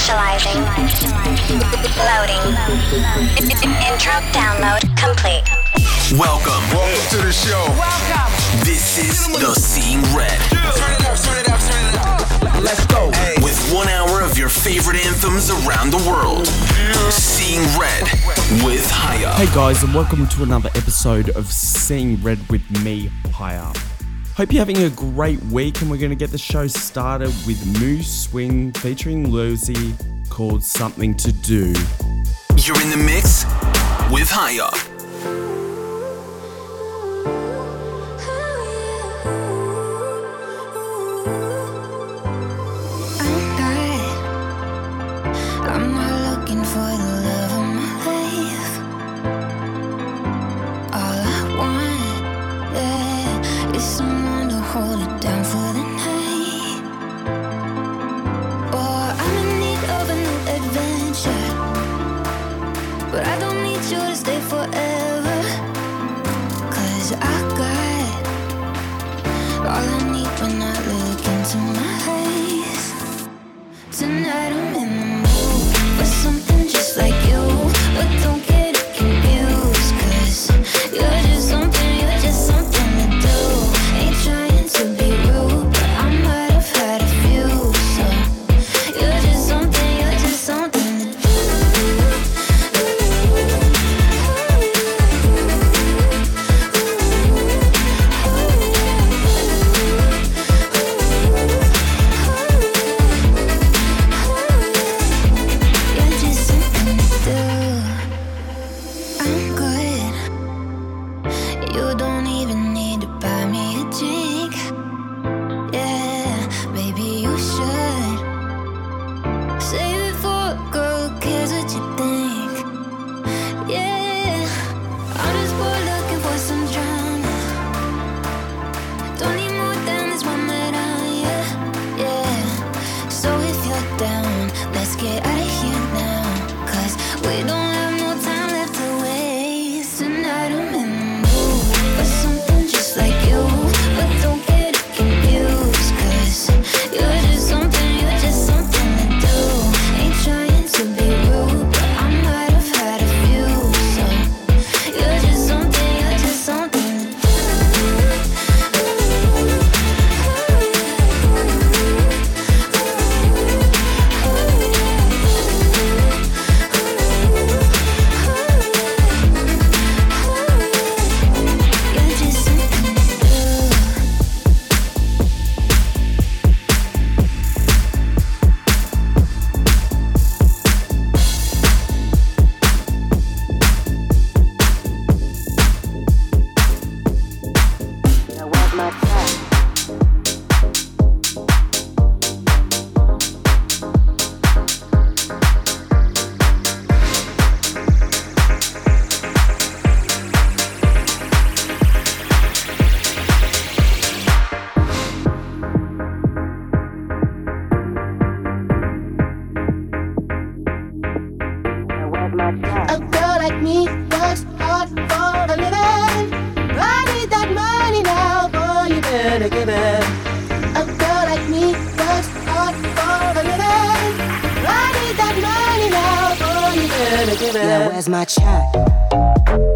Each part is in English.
Initializing. Loading. Intro download complete. Welcome. Welcome to the show. Welcome. This is The Seeing Red. Turn it up, turn it up, turn it up. Let's go. With one hour of your favorite anthems around the world. Seeing Red with High Hey guys, and welcome to another episode of Seeing Red with me, High Hope you're having a great week, and we're going to get the show started with Moose Swing featuring Lucy called Something to Do. You're in the mix with High Up. works hard for a living. I need that money now, boy, you better give it. A girl like me works hard for a living. I need that money now, boy, you better give it. Now where's my check?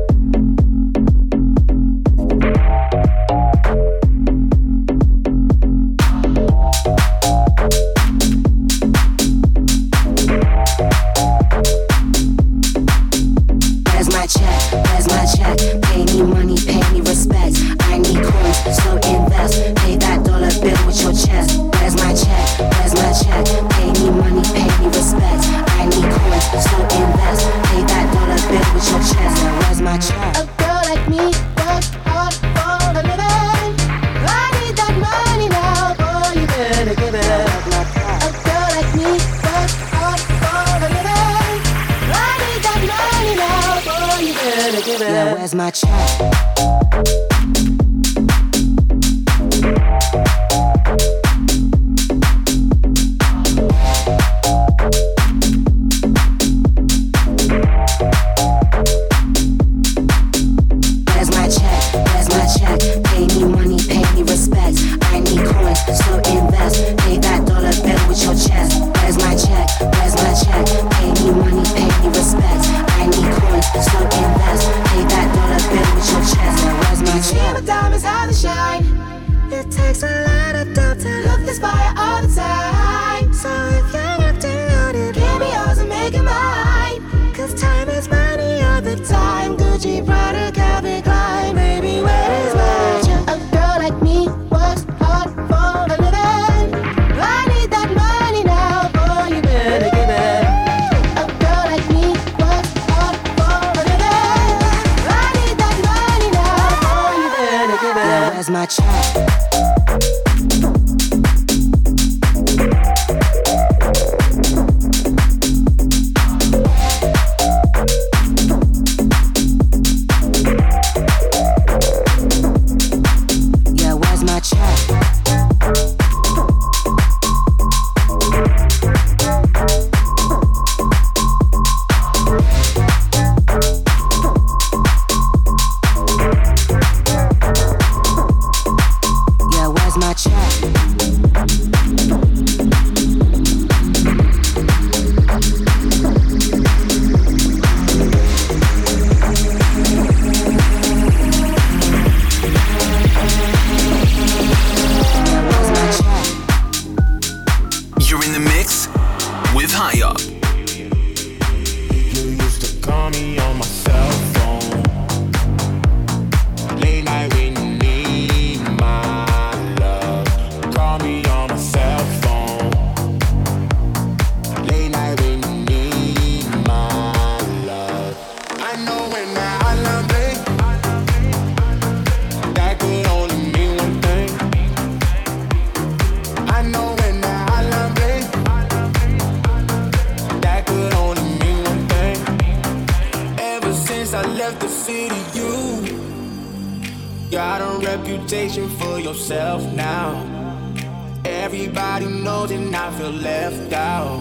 Everybody knows and I feel left out.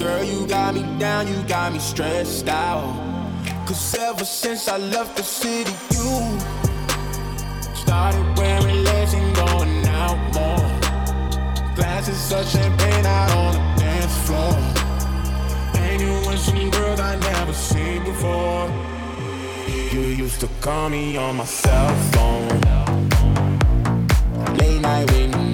Girl, you got me down, you got me stressed out. Cause ever since I left the city, you started wearing less and going out more. Glasses of champagne out on the dance floor. And you and some girls I never seen before. You used to call me on my cell phone. Late night when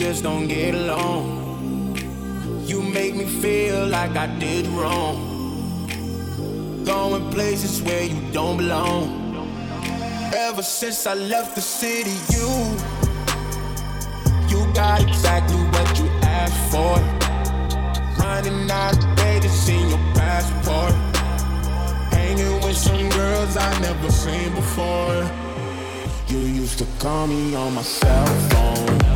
just don't get along. You make me feel like I did wrong. Going places where you don't belong. Ever since I left the city, you you got exactly what you asked for. Running out of pages in your passport. Hanging with some girls I never seen before. You used to call me on my cell phone.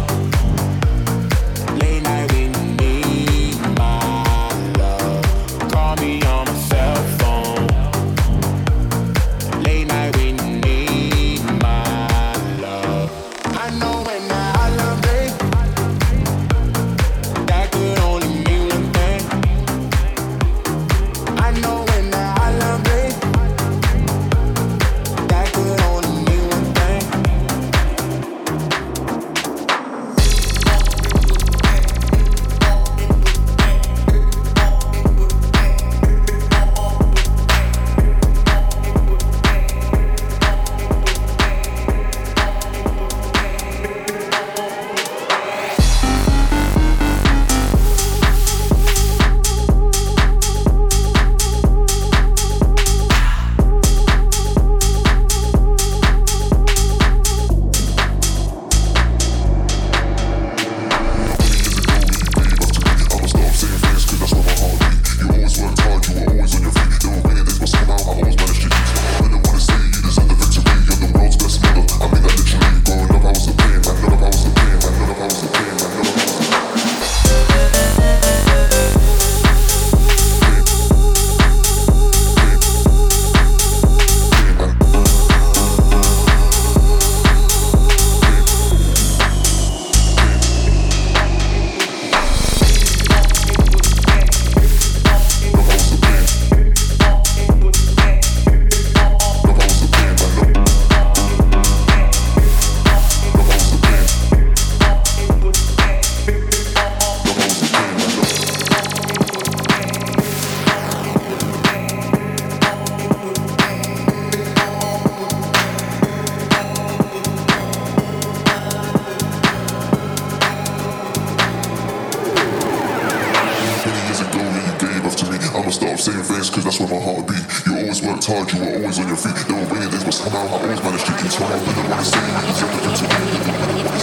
You always worked hard, you were always on your feet. There were rainy days, but somehow I always managed to keep trying. Didn't wanna say you deserve the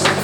victory.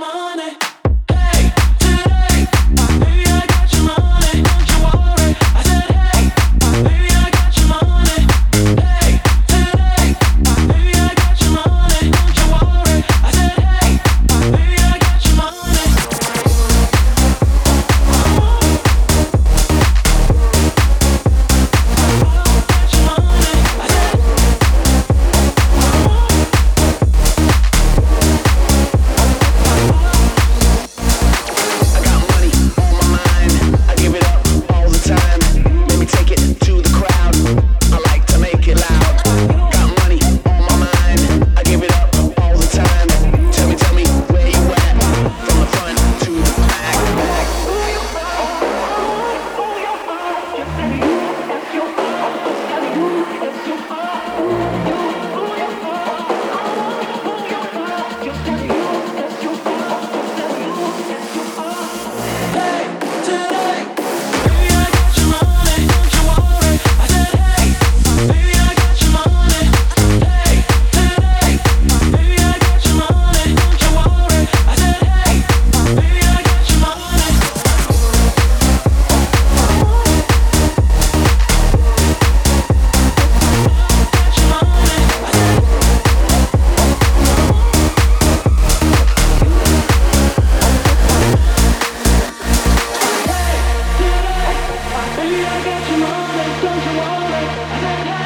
Got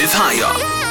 with Higher.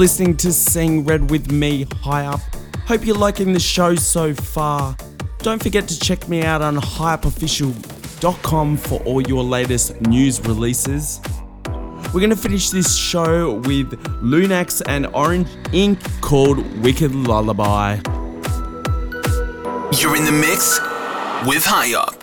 listening to "Sing Red with me, High Up. Hope you're liking the show so far. Don't forget to check me out on highupofficial.com for all your latest news releases. We're going to finish this show with Lunax and Orange Ink called Wicked Lullaby. You're in the mix with High Up.